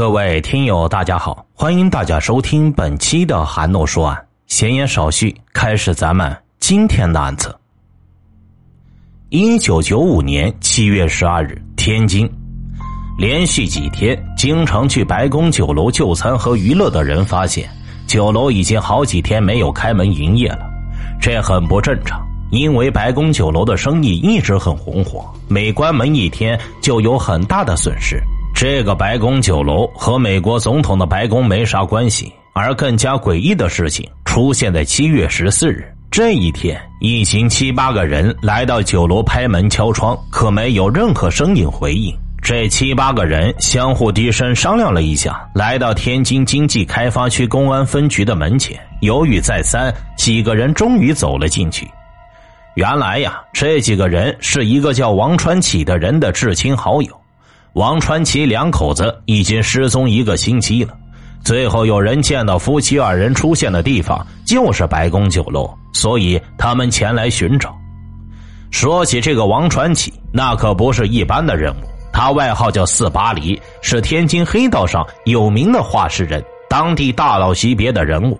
各位听友，大家好，欢迎大家收听本期的韩诺说案。闲言少叙，开始咱们今天的案子。一九九五年七月十二日，天津，连续几天经常去白宫酒楼就餐和娱乐的人发现，酒楼已经好几天没有开门营业了，这很不正常。因为白宫酒楼的生意一直很红火，每关门一天就有很大的损失。这个白宫酒楼和美国总统的白宫没啥关系，而更加诡异的事情出现在七月十四日这一天，一行七八个人来到酒楼拍门敲窗，可没有任何声音回应。这七八个人相互低声商量了一下，来到天津经济开发区公安分局的门前，犹豫再三，几个人终于走了进去。原来呀，这几个人是一个叫王传启的人的至亲好友。王传奇两口子已经失踪一个星期了，最后有人见到夫妻二人出现的地方就是白宫酒楼，所以他们前来寻找。说起这个王传奇，那可不是一般的人物，他外号叫四八黎，是天津黑道上有名的话事人，当地大佬级别的人物。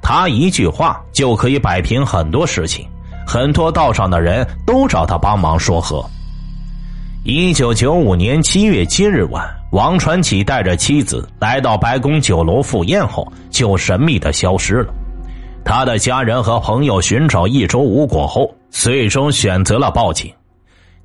他一句话就可以摆平很多事情。很多道上的人都找他帮忙说和。一九九五年七月七日晚，王传启带着妻子来到白宫酒楼赴宴后，就神秘的消失了。他的家人和朋友寻找一周无果后，最终选择了报警。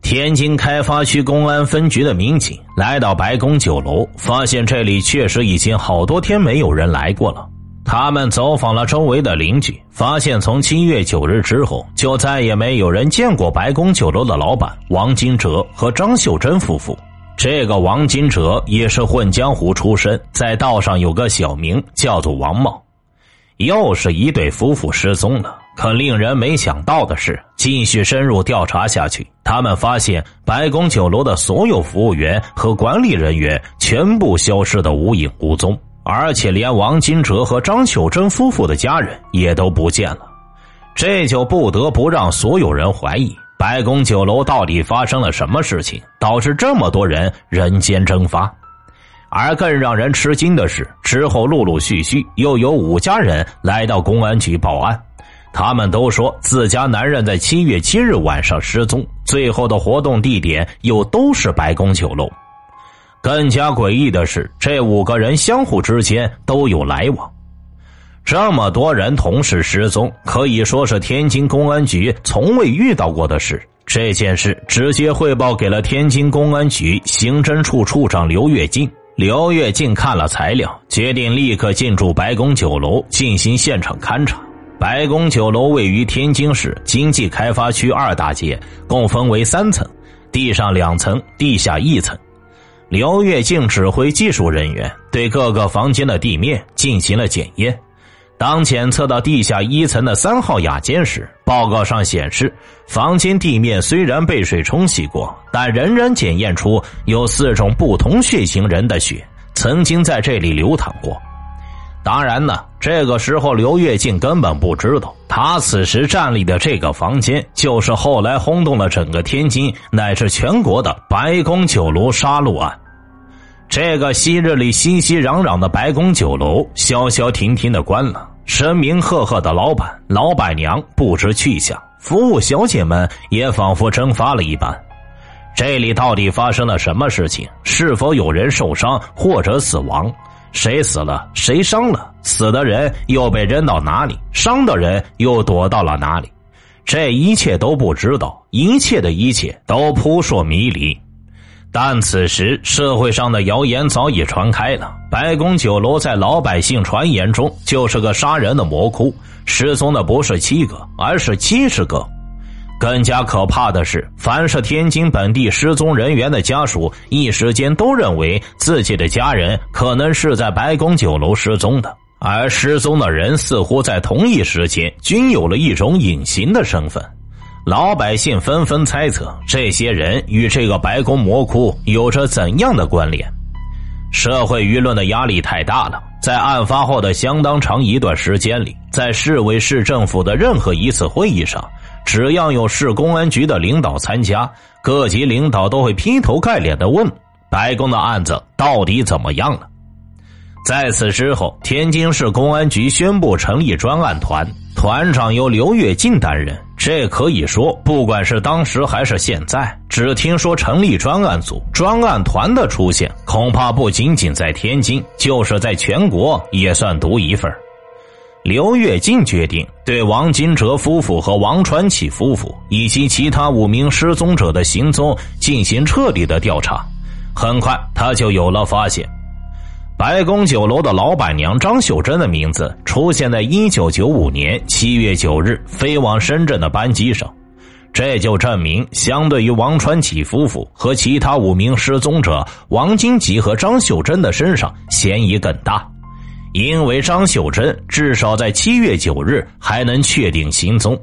天津开发区公安分局的民警来到白宫酒楼，发现这里确实已经好多天没有人来过了。他们走访了周围的邻居，发现从七月九日之后，就再也没有人见过白宫酒楼的老板王金哲和张秀珍夫妇。这个王金哲也是混江湖出身，在道上有个小名叫做王茂。又是一对夫妇失踪了。可令人没想到的是，继续深入调查下去，他们发现白宫酒楼的所有服务员和管理人员全部消失的无影无踪。而且连王金哲和张秀珍夫妇的家人也都不见了，这就不得不让所有人怀疑白宫酒楼到底发生了什么事情，导致这么多人人间蒸发。而更让人吃惊的是，之后陆陆续续又有五家人来到公安局报案，他们都说自家男人在七月七日晚上失踪，最后的活动地点又都是白宫酒楼。更加诡异的是，这五个人相互之间都有来往。这么多人同时失踪，可以说是天津公安局从未遇到过的事。这件事直接汇报给了天津公安局刑侦处处长刘跃进。刘跃进看了材料，决定立刻进驻白宫酒楼进行现场勘查。白宫酒楼位于天津市经济开发区二大街，共分为三层，地上两层，地下一层。刘跃进指挥技术人员对各个房间的地面进行了检验。当检测到地下一层的三号雅间时，报告上显示，房间地面虽然被水冲洗过，但仍然检验出有四种不同血型人的血曾经在这里流淌过。当然呢，这个时候刘跃进根本不知道，他此时站立的这个房间，就是后来轰动了整个天津乃至全国的白宫酒楼杀戮案。这个昔日里熙熙攘攘的白宫酒楼，消消停停的关了，声名赫赫的老板、老板娘不知去向，服务小姐们也仿佛蒸发了一般。这里到底发生了什么事情？是否有人受伤或者死亡？谁死了？谁伤了？死的人又被扔到哪里？伤的人又躲到了哪里？这一切都不知道，一切的一切都扑朔迷离。但此时社会上的谣言早已传开了，白宫酒楼在老百姓传言中就是个杀人的魔窟，失踪的不是七个，而是七十个。更加可怕的是，凡是天津本地失踪人员的家属，一时间都认为自己的家人可能是在白宫酒楼失踪的，而失踪的人似乎在同一时间均有了一种隐形的身份。老百姓纷纷猜测，这些人与这个白宫魔窟有着怎样的关联？社会舆论的压力太大了，在案发后的相当长一段时间里，在市委市政府的任何一次会议上。只要有市公安局的领导参加，各级领导都会劈头盖脸的问：白宫的案子到底怎么样了？在此之后，天津市公安局宣布成立专案团，团长由刘跃进担任。这可以说，不管是当时还是现在，只听说成立专案组、专案团的出现，恐怕不仅仅在天津，就是在全国也算独一份。刘跃进决定对王金哲夫妇和王传启夫妇以及其他五名失踪者的行踪进行彻底的调查。很快，他就有了发现：白宫酒楼的老板娘张秀珍的名字出现在一九九五年七月九日飞往深圳的班机上。这就证明，相对于王传启夫妇和其他五名失踪者，王金吉和张秀珍的身上嫌疑更大。因为张秀珍至少在七月九日还能确定行踪，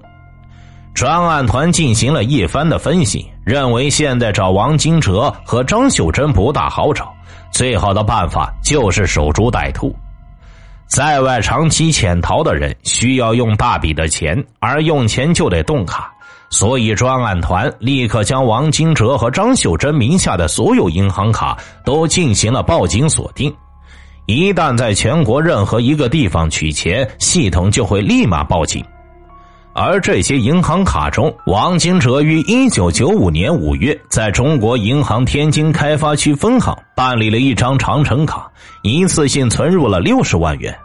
专案团进行了一番的分析，认为现在找王金哲和张秀珍不大好找，最好的办法就是守株待兔。在外长期潜逃的人需要用大笔的钱，而用钱就得动卡，所以专案团立刻将王金哲和张秀珍名下的所有银行卡都进行了报警锁定。一旦在全国任何一个地方取钱，系统就会立马报警。而这些银行卡中，王金哲于一九九五年五月在中国银行天津开发区分行办理了一张长城卡，一次性存入了六十万元。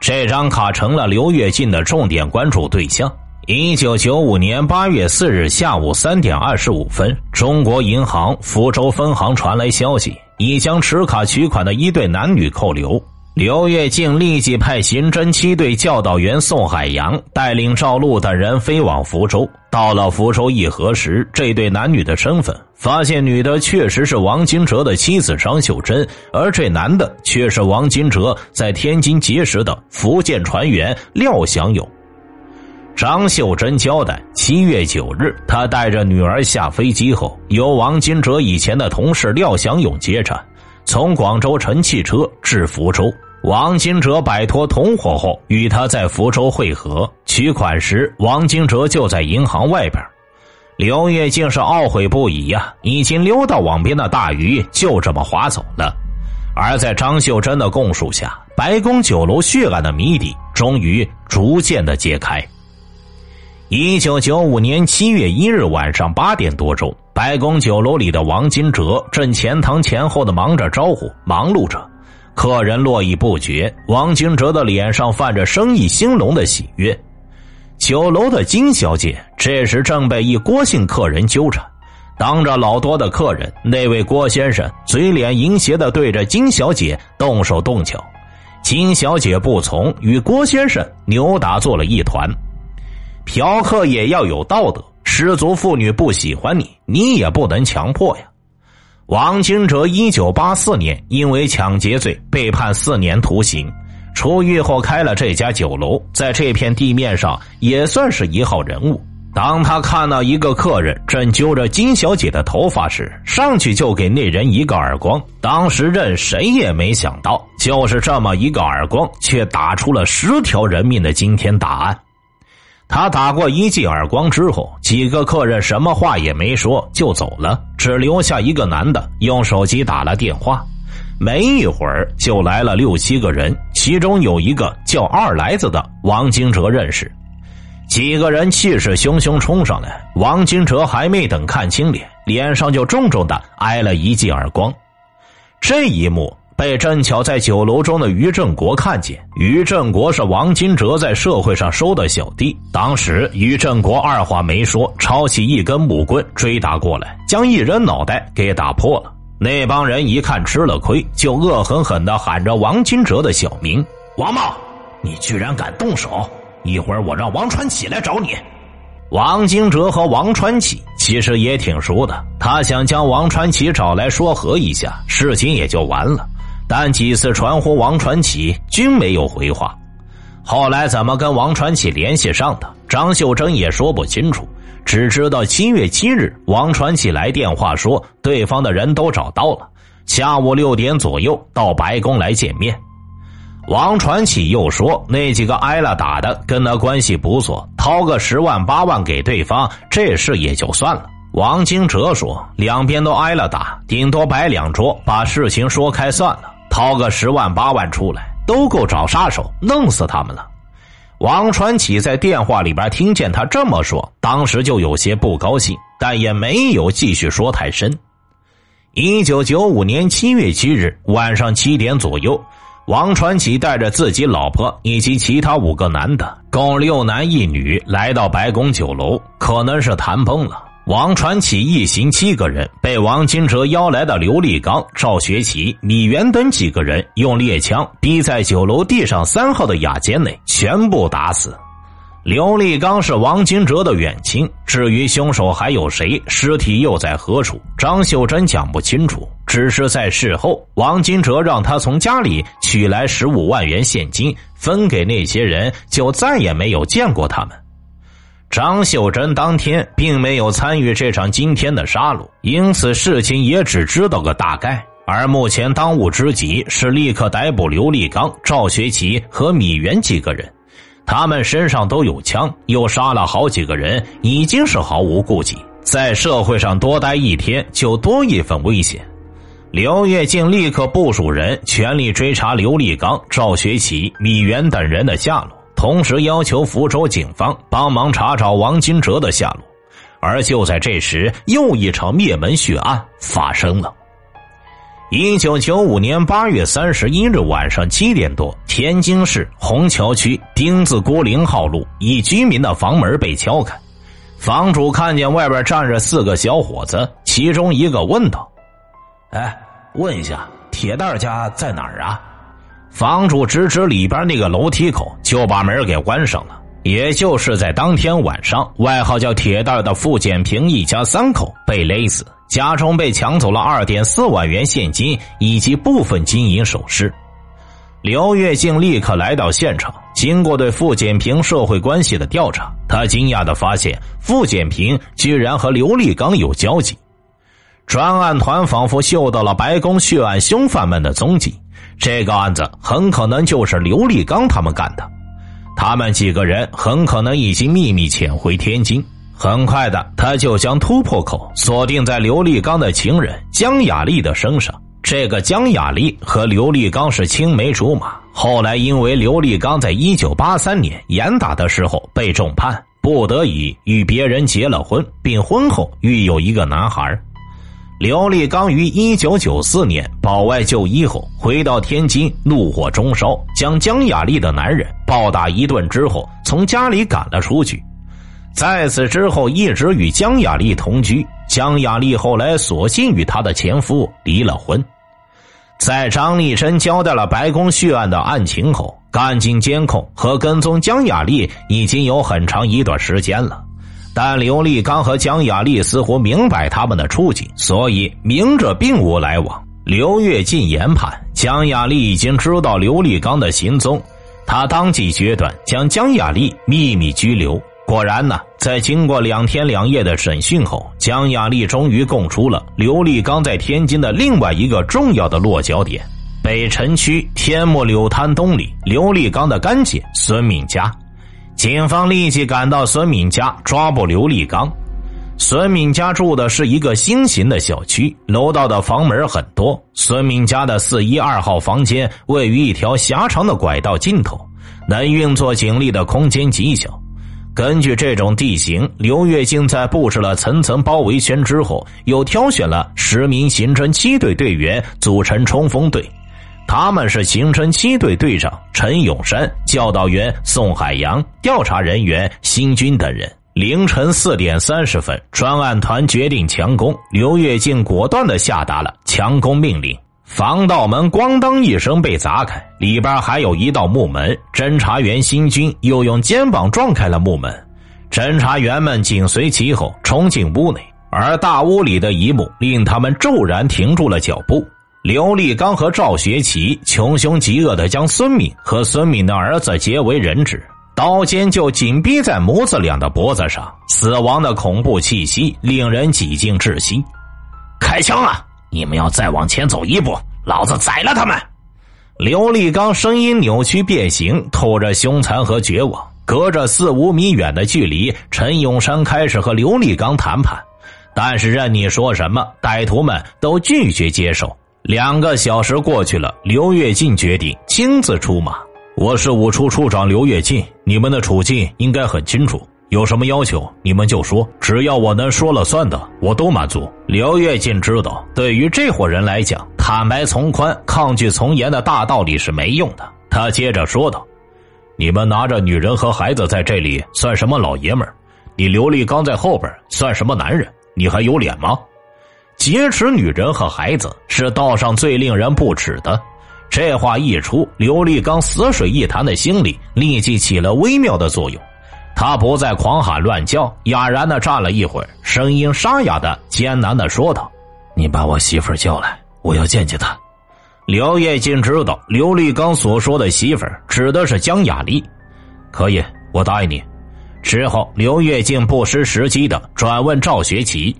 这张卡成了刘跃进的重点关注对象。一九九五年八月四日下午三点二十五分，中国银行福州分行传来消息。已将持卡取款的一对男女扣留。刘跃进立即派刑侦七队教导员宋海洋带领赵路等人飞往福州。到了福州一核实这对男女的身份，发现女的确实是王金哲的妻子张秀珍，而这男的却是王金哲在天津结识的福建船员廖祥勇。张秀珍交代，七月九日，他带着女儿下飞机后，由王金哲以前的同事廖祥勇接着，从广州乘汽车至福州。王金哲摆脱同伙后，与他在福州会合。取款时，王金哲就在银行外边。刘月竟是懊悔不已呀，已经溜到网边的大鱼就这么划走了。而在张秀珍的供述下，白宫酒楼血案的谜底终于逐渐的揭开。一九九五年七月一日晚上八点多钟，白宫酒楼里的王金哲正前堂前后的忙着招呼，忙碌着，客人络绎不绝。王金哲的脸上泛着生意兴隆的喜悦。酒楼的金小姐这时正被一郭姓客人纠缠，当着老多的客人，那位郭先生嘴脸淫邪的对着金小姐动手动脚，金小姐不从，与郭先生扭打做了一团。嫖客也要有道德，失足妇女不喜欢你，你也不能强迫呀。王金哲一九八四年因为抢劫罪被判四年徒刑，出狱后开了这家酒楼，在这片地面上也算是一号人物。当他看到一个客人正揪着金小姐的头发时，上去就给那人一个耳光。当时任谁也没想到，就是这么一个耳光，却打出了十条人命的惊天大案。他打过一记耳光之后，几个客人什么话也没说就走了，只留下一个男的用手机打了电话。没一会儿就来了六七个人，其中有一个叫二来子的王金哲认识。几个人气势汹汹冲上来，王金哲还没等看清脸，脸上就重重的挨了一记耳光。这一幕。被正巧在酒楼中的于正国看见。于正国是王金哲在社会上收的小弟。当时于正国二话没说，抄起一根木棍追打过来，将一人脑袋给打破了。那帮人一看吃了亏，就恶狠狠地喊着王金哲的小名：“王茂，你居然敢动手！一会儿我让王传启来找你。”王金哲和王传启其实也挺熟的，他想将王传启找来说和一下，事情也就完了。但几次传呼王传启均没有回话，后来怎么跟王传启联系上的，张秀珍也说不清楚，只知道七月七日王传启来电话说对方的人都找到了，下午六点左右到白宫来见面。王传启又说那几个挨了打的跟他关系不错，掏个十万八万给对方，这事也就算了。王金哲说两边都挨了打，顶多摆两桌把事情说开算了。掏个十万八万出来，都够找杀手弄死他们了。王传奇在电话里边听见他这么说，当时就有些不高兴，但也没有继续说太深。一九九五年七月七日晚上七点左右，王传奇带着自己老婆以及其他五个男的，共六男一女，来到白宫酒楼，可能是谈崩了。王传奇一行七个人被王金哲邀来的刘立刚、赵学奇、米元等几个人用猎枪逼在酒楼地上三号的雅间内，全部打死。刘立刚是王金哲的远亲，至于凶手还有谁，尸体又在何处，张秀珍讲不清楚。只是在事后，王金哲让他从家里取来十五万元现金，分给那些人，就再也没有见过他们。张秀珍当天并没有参与这场惊天的杀戮，因此事情也只知道个大概。而目前当务之急是立刻逮捕刘立刚、赵学奇和米元几个人。他们身上都有枪，又杀了好几个人，已经是毫无顾忌。在社会上多待一天，就多一份危险。刘跃进立刻部署人，全力追查刘立刚、赵学奇、米元等人的下落，同时要求福州警方帮忙查找王金哲的下落。而就在这时，又一场灭门血案发生了。一九九五年八月三十一日晚上七点多，天津市虹桥区丁字沽零号路一居民的房门被敲开，房主看见外边站着四个小伙子，其中一个问道：“哎，问一下，铁蛋家在哪儿啊？”房主指指里边那个楼梯口，就把门给关上了。也就是在当天晚上，外号叫铁蛋的傅建平一家三口被勒死。家中被抢走了二点四万元现金以及部分金银首饰，刘跃进立刻来到现场。经过对傅建平社会关系的调查，他惊讶的发现傅建平居然和刘立刚有交集。专案团仿佛嗅到了白宫血案凶犯们的踪迹，这个案子很可能就是刘立刚他们干的。他们几个人很可能已经秘密潜回天津。很快的，他就将突破口锁定在刘立刚的情人江雅丽的身上。这个江雅丽和刘立刚是青梅竹马，后来因为刘立刚在一九八三年严打的时候被重判，不得已与别人结了婚，并婚后育有一个男孩。刘立刚于一九九四年保外就医后回到天津，怒火中烧，将江雅丽的男人暴打一顿之后，从家里赶了出去。在此之后，一直与江雅丽同居。江雅丽后来索性与她的前夫离了婚。在张立珍交代了白宫血案的案情后，干警监控和跟踪江雅丽已经有很长一段时间了。但刘立刚和江雅丽似乎明白他们的处境，所以明着并无来往。刘跃进研判，江雅丽已经知道刘立刚的行踪，他当即决断将江雅丽秘密拘留。果然呢，在经过两天两夜的审讯后，江雅丽终于供出了刘立刚在天津的另外一个重要的落脚点——北辰区天目柳滩东里刘立刚的干姐孙敏家。警方立即赶到孙敏家抓捕刘立刚。孙敏家住的是一个新型的小区，楼道的房门很多。孙敏家的四一二号房间位于一条狭长的拐道尽头，能运作警力的空间极小。根据这种地形，刘跃进在布置了层层包围圈之后，又挑选了十名刑侦七队队员组成冲锋队。他们是刑侦七队队长陈永山、教导员宋海洋、调查人员新军等人。凌晨四点三十分，专案团决定强攻，刘跃进果断的下达了强攻命令。防盗门咣当一声被砸开，里边还有一道木门。侦查员新军又用肩膀撞开了木门，侦查员们紧随其后冲进屋内。而大屋里的一幕令他们骤然停住了脚步。刘立刚和赵学奇穷凶极恶的将孙敏和孙敏的儿子劫为人质，刀尖就紧逼在母子俩的脖子上，死亡的恐怖气息令人几近窒息。开枪啊！你们要再往前走一步，老子宰了他们！刘立刚声音扭曲变形，透着凶残和绝望。隔着四五米远的距离，陈永山开始和刘立刚谈判，但是任你说什么，歹徒们都拒绝接受。两个小时过去了，刘跃进决定亲自出马。我是五处处长刘跃进，你们的处境应该很清楚。有什么要求，你们就说，只要我能说了算的，我都满足。刘跃进知道，对于这伙人来讲，坦白从宽、抗拒从严的大道理是没用的。他接着说道：“你们拿着女人和孩子在这里，算什么老爷们？你刘立刚在后边，算什么男人？你还有脸吗？劫持女人和孩子是道上最令人不齿的。”这话一出，刘立刚死水一潭的心里立即起了微妙的作用。他不再狂喊乱叫，哑然的站了一会儿，声音沙哑的艰难的说道：“你把我媳妇叫来，我要见见她。”刘跃进知道刘立刚所说的媳妇指的是江雅丽，可以，我答应你。之后，刘跃进不失时机的转问赵学奇：“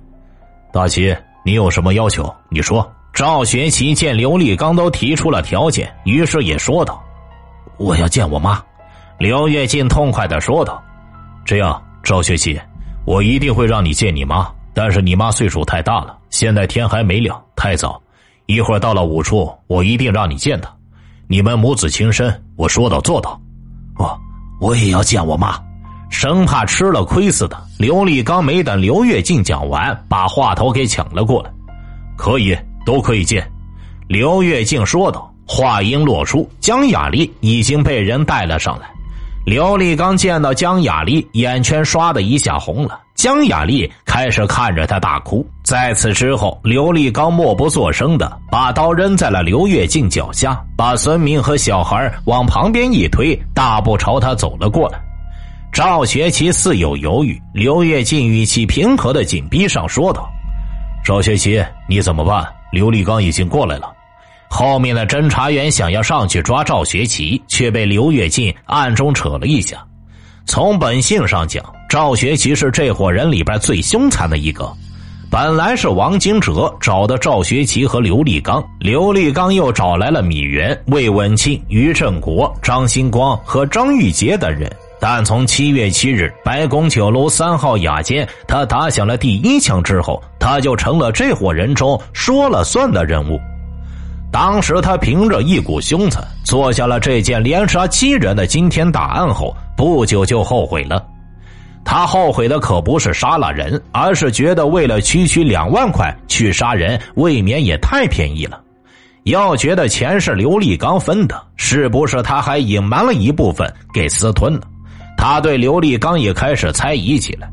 大齐，你有什么要求？你说。”赵学奇见刘立刚都提出了条件，于是也说道：“我要见我妈。”刘跃进痛快的说道。这样，赵学奇，我一定会让你见你妈。但是你妈岁数太大了，现在天还没亮，太早。一会儿到了五处，我一定让你见她。你们母子情深，我说到做到。我我也要见我妈，生怕吃了亏似的。刘立刚没等刘跃进讲完，把话头给抢了过来。可以，都可以见。刘跃进说道。话音落出，江雅丽已经被人带了上来。刘立刚见到江雅丽，眼圈唰的一下红了。江雅丽开始看着他大哭。在此之后，刘立刚默不作声的把刀扔在了刘跃进脚下，把孙明和小孩往旁边一推，大步朝他走了过来。赵学奇似有犹豫，刘跃进语气平和的紧逼上说道：“赵学奇，你怎么办？刘立刚已经过来了。”后面的侦查员想要上去抓赵学奇，却被刘跃进暗中扯了一下。从本性上讲，赵学奇是这伙人里边最凶残的一个。本来是王金哲找的赵学奇和刘立刚，刘立刚又找来了米原、魏文庆、于振国、张新光和张玉杰等人。但从七月七日白宫酒楼三号雅间，他打响了第一枪之后，他就成了这伙人中说了算的人物。当时他凭着一股凶残做下了这件连杀七人的惊天大案后，不久就后悔了。他后悔的可不是杀了人，而是觉得为了区区两万块去杀人，未免也太便宜了。要觉得钱是刘立刚分的，是不是他还隐瞒了一部分给私吞了？他对刘立刚也开始猜疑起来。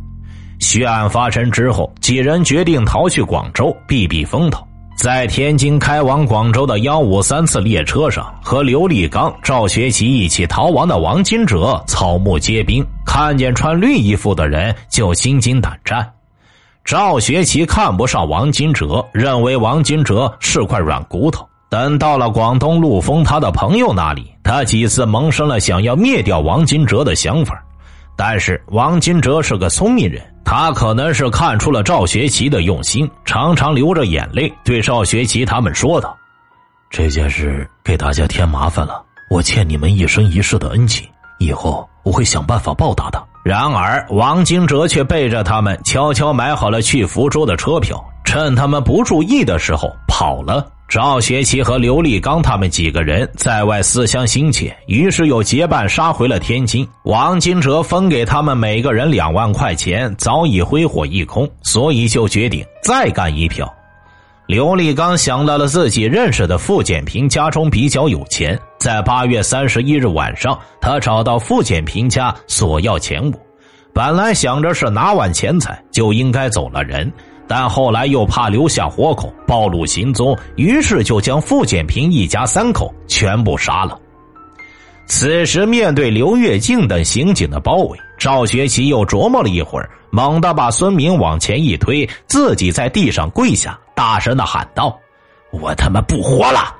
血案发生之后，几人决定逃去广州避避风头。在天津开往广州的幺五三次列车上，和刘立刚、赵学奇一起逃亡的王金哲草木皆兵，看见穿绿衣服的人就心惊胆战。赵学奇看不上王金哲，认为王金哲是块软骨头。等到了广东陆丰他的朋友那里，他几次萌生了想要灭掉王金哲的想法。但是王金哲是个聪明人，他可能是看出了赵学奇的用心，常常流着眼泪对赵学奇他们说道：“这件事给大家添麻烦了，我欠你们一生一世的恩情，以后我会想办法报答的。”然而王金哲却背着他们悄悄买好了去福州的车票，趁他们不注意的时候跑了。赵学奇和刘立刚他们几个人在外思乡心切，于是又结伴杀回了天津。王金哲分给他们每个人两万块钱，早已挥霍一空，所以就决定再干一票。刘立刚想到了自己认识的傅建平家中比较有钱，在八月三十一日晚上，他找到傅建平家索要钱物，本来想着是拿完钱财就应该走了人。但后来又怕留下活口，暴露行踪，于是就将傅建平一家三口全部杀了。此时面对刘跃进等刑警的包围，赵学奇又琢磨了一会儿，猛地把孙明往前一推，自己在地上跪下，大声的喊道：“我他妈不活了！”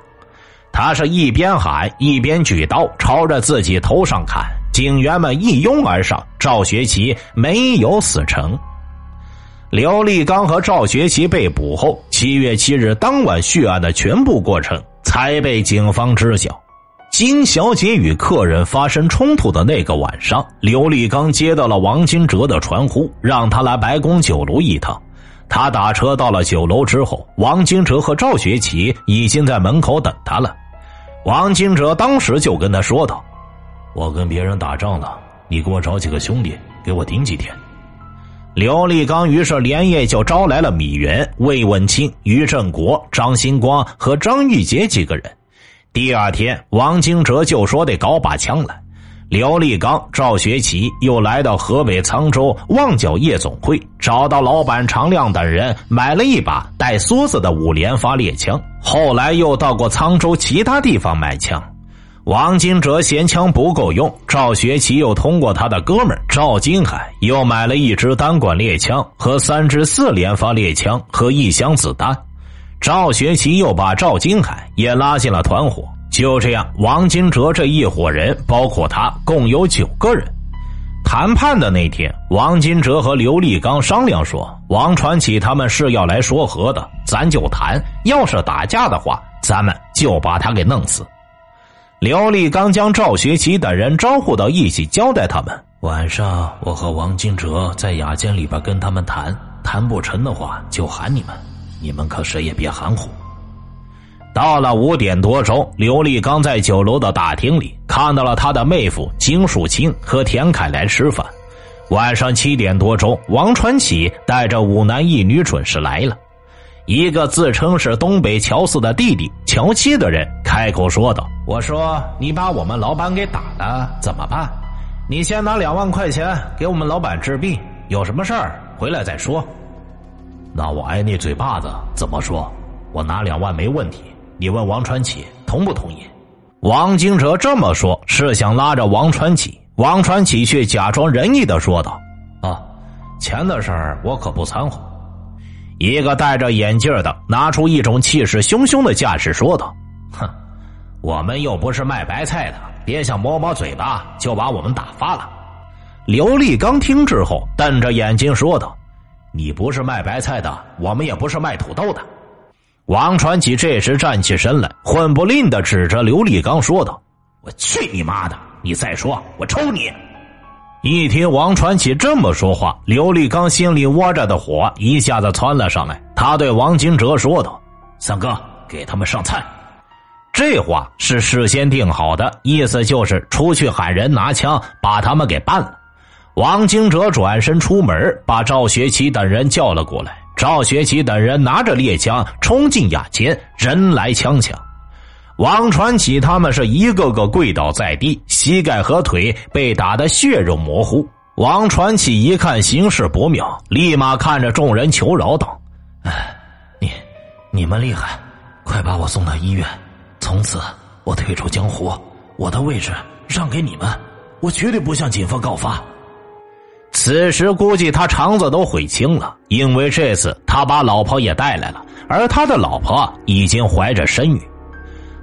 他是一边喊一边举刀朝着自己头上砍，警员们一拥而上，赵学奇没有死成。刘立刚和赵学奇被捕后，七月七日当晚血案的全部过程才被警方知晓。金小姐与客人发生冲突的那个晚上，刘立刚接到了王金哲的传呼，让他来白宫酒楼一趟。他打车到了酒楼之后，王金哲和赵学奇已经在门口等他了。王金哲当时就跟他说道：“我跟别人打仗了，你给我找几个兄弟给我顶几天。”刘立刚于是连夜就招来了米原、魏文清、于振国、张新光和张玉杰几个人。第二天，王金哲就说得搞把枪来。刘立刚、赵学奇又来到河北沧州旺角夜总会，找到老板常亮等人，买了一把带梭子的五连发猎枪。后来又到过沧州其他地方买枪。王金哲嫌枪不够用，赵学奇又通过他的哥们赵金海，又买了一支单管猎枪和三支四连发猎枪和一箱子弹。赵学奇又把赵金海也拉进了团伙。就这样，王金哲这一伙人，包括他，共有九个人。谈判的那天，王金哲和刘立刚商量说：“王传奇他们是要来说和的，咱就谈。要是打架的话，咱们就把他给弄死。”刘立刚将赵学奇等人招呼到一起，交代他们：晚上我和王金哲在雅间里边跟他们谈，谈不成的话就喊你们，你们可谁也别含糊。到了五点多钟，刘立刚在酒楼的大厅里看到了他的妹夫金树清和田凯来吃饭。晚上七点多钟，王传喜带着五男一女准时来了。一个自称是东北乔四的弟弟乔七的人开口说道：“我说你把我们老板给打了怎么办？你先拿两万块钱给我们老板治病，有什么事儿回来再说。那我挨那嘴巴子怎么说？我拿两万没问题。”你问王传奇同不同意？王金哲这么说，是想拉着王传奇。王传奇却假装仁义的说道：“啊，钱的事儿我可不掺和。”一个戴着眼镜的拿出一种气势汹汹的架势说道：“哼，我们又不是卖白菜的，别想摸摸嘴巴就把我们打发了。”刘立刚听之后，瞪着眼睛说道：“你不是卖白菜的，我们也不是卖土豆的。”王传奇这时站起身来，混不吝的指着刘立刚说道：“我去你妈的！你再说，我抽你！”一听王传奇这么说话，刘立刚心里窝着的火一下子窜了上来。他对王金哲说道：“三哥，给他们上菜。”这话是事先定好的，意思就是出去喊人拿枪把他们给办了。王金哲转身出门，把赵学奇等人叫了过来。赵学奇等人拿着猎枪冲进雅间，人来枪抢。王传奇他们是一个个跪倒在地，膝盖和腿被打得血肉模糊。王传奇一看形势不妙，立马看着众人求饶道：“哎，你你们厉害，快把我送到医院。从此我退出江湖，我的位置让给你们，我绝对不向警方告发。”此时估计他肠子都悔青了，因为这次他把老婆也带来了，而他的老婆已经怀着身孕。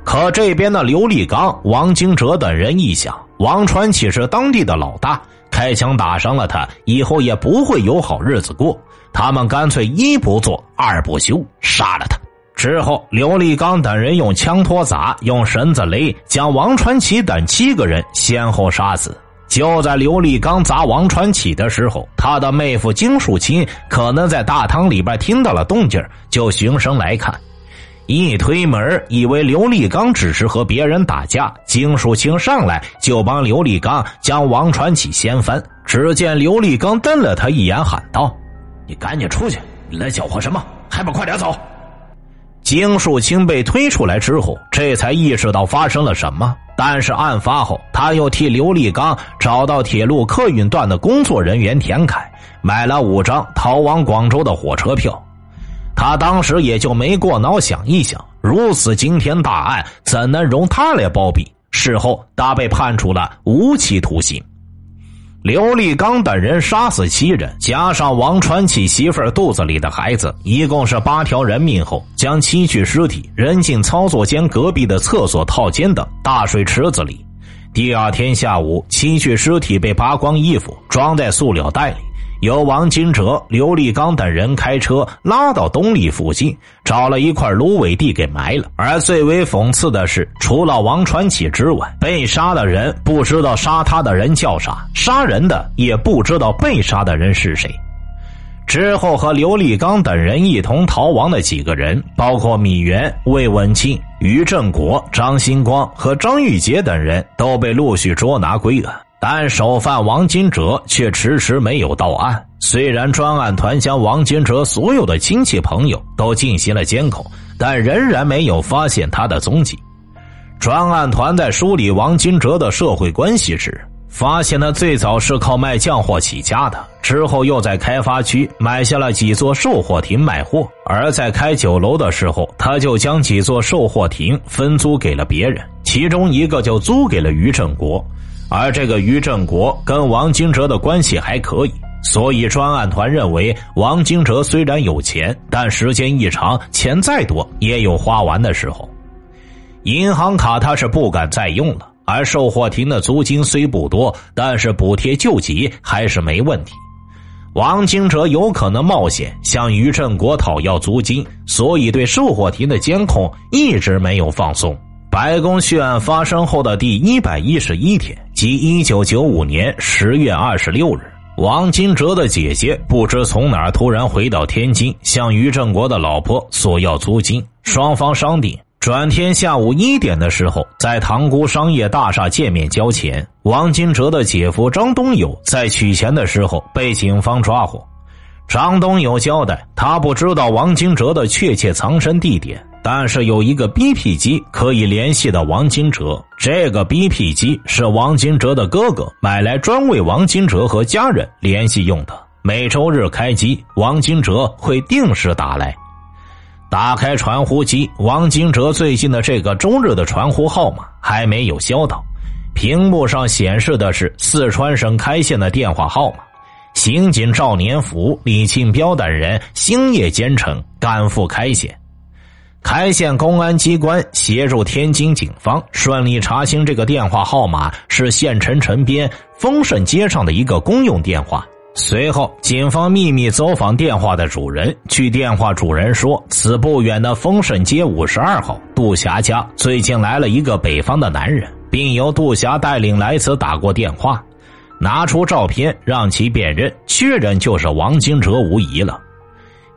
可这边的刘立刚、王金哲等人一想，王传奇是当地的老大，开枪打伤了他，以后也不会有好日子过。他们干脆一不做二不休，杀了他。之后，刘立刚等人用枪托砸，用绳子勒，将王传奇等七个人先后杀死。就在刘立刚砸王传启的时候，他的妹夫金树清可能在大堂里边听到了动静，就循声来看。一推门，以为刘立刚只是和别人打架，金树清上来就帮刘立刚将王传启掀翻。只见刘立刚瞪了他一眼，喊道：“你赶紧出去！你来搅和什么？还不快点走！”金树清被推出来之后，这才意识到发生了什么。但是案发后，他又替刘立刚找到铁路客运段的工作人员田凯，买了五张逃往广州的火车票。他当时也就没过脑想一想，如此惊天大案，怎能容他来包庇？事后，他被判处了无期徒刑。刘立刚等人杀死七人，加上王传启媳妇肚子里的孩子，一共是八条人命后，将七具尸体扔进操作间隔壁的厕所套间的大水池子里。第二天下午，七具尸体被扒光衣服，装在塑料袋里。由王金哲、刘立刚等人开车拉到东丽附近，找了一块芦苇地给埋了。而最为讽刺的是，除了王传启之外，被杀的人不知道杀他的人叫啥，杀人的也不知道被杀的人是谁。之后和刘立刚等人一同逃亡的几个人，包括米原、魏文庆、于振国、张新光和张玉杰等人，都被陆续捉拿归案。但首犯王金哲却迟迟没有到案。虽然专案团将王金哲所有的亲戚朋友都进行了监控，但仍然没有发现他的踪迹。专案团在梳理王金哲的社会关系时。发现他最早是靠卖酱货起家的，之后又在开发区买下了几座售货亭卖货，而在开酒楼的时候，他就将几座售货亭分租给了别人，其中一个就租给了于振国，而这个于振国跟王金哲的关系还可以，所以专案团认为王金哲虽然有钱，但时间一长，钱再多也有花完的时候，银行卡他是不敢再用了。而售货亭的租金虽不多，但是补贴救急还是没问题。王金哲有可能冒险向于振国讨要租金，所以对售货亭的监控一直没有放松。白宫血案发生后的第一百一十一天，即一九九五年十月二十六日，王金哲的姐姐不知从哪儿突然回到天津，向于振国的老婆索要租金，双方商定。转天下午一点的时候，在塘沽商业大厦见面交钱。王金哲的姐夫张东友在取钱的时候被警方抓获。张东友交代，他不知道王金哲的确切藏身地点，但是有一个 BP 机可以联系到王金哲。这个 BP 机是王金哲的哥哥买来专为王金哲和家人联系用的。每周日开机，王金哲会定时打来。打开传呼机，王金哲最近的这个周日的传呼号码还没有消到，屏幕上显示的是四川省开县的电话号码。刑警赵年福、李庆彪等人星夜兼程赶赴开县，开县公安机关协助天津警方顺利查清这个电话号码是县城城边丰盛街上的一个公用电话。随后，警方秘密走访电话的主人。据电话主人说，此不远的丰盛街五十二号杜霞家最近来了一个北方的男人，并由杜霞带领来此打过电话，拿出照片让其辨认，确认就是王金哲无疑了。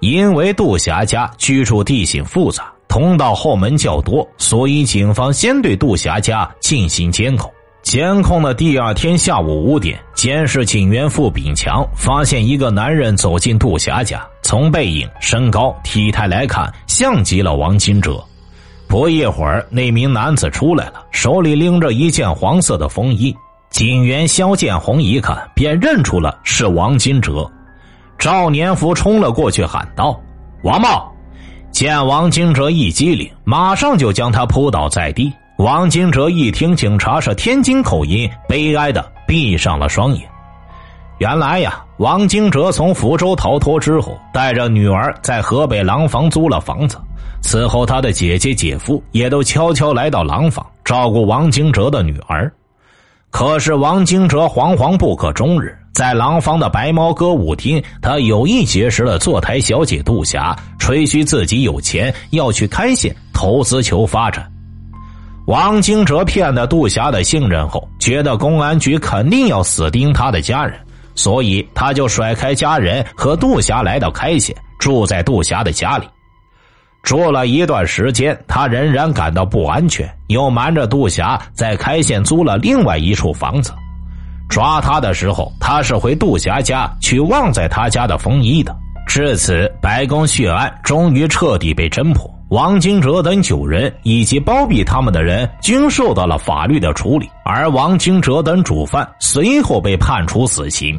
因为杜霞家居住地形复杂，通道后门较多，所以警方先对杜霞家进行监控。监控的第二天下午五点，监视警员付炳强发现一个男人走进杜霞家，从背影、身高、体态来看，像极了王金哲。不一会儿，那名男子出来了，手里拎着一件黄色的风衣。警员肖建红一看，便认出了是王金哲。赵年福冲了过去，喊道：“王茂！”见王金哲一机灵，马上就将他扑倒在地。王金哲一听警察是天津口音，悲哀的闭上了双眼。原来呀，王金哲从福州逃脱之后，带着女儿在河北廊坊租了房子。此后，他的姐姐、姐夫也都悄悄来到廊坊照顾王金哲的女儿。可是，王金哲惶惶不可终日，在廊坊的白猫歌舞厅，他有意结识了坐台小姐杜霞，吹嘘自己有钱，要去开县投资求发展。王金哲骗了杜霞的信任后，觉得公安局肯定要死盯他的家人，所以他就甩开家人和杜霞来到开县，住在杜霞的家里。住了一段时间，他仍然感到不安全，又瞒着杜霞在开县租了另外一处房子。抓他的时候，他是回杜霞家去忘在他家的风衣的。至此，白宫血案终于彻底被侦破。王金哲等九人以及包庇他们的人均受到了法律的处理，而王金哲等主犯随后被判处死刑。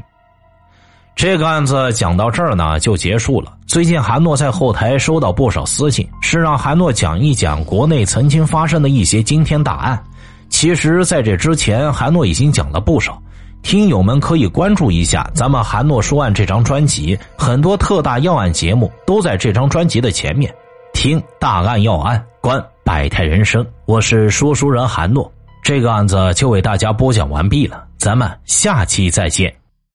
这个案子讲到这儿呢，就结束了。最近韩诺在后台收到不少私信，是让韩诺讲一讲国内曾经发生的一些惊天大案。其实，在这之前，韩诺已经讲了不少，听友们可以关注一下咱们韩诺说案这张专辑，很多特大要案节目都在这张专辑的前面。听大案要案，观百态人生。我是说书人韩诺，这个案子就为大家播讲完毕了，咱们下期再见。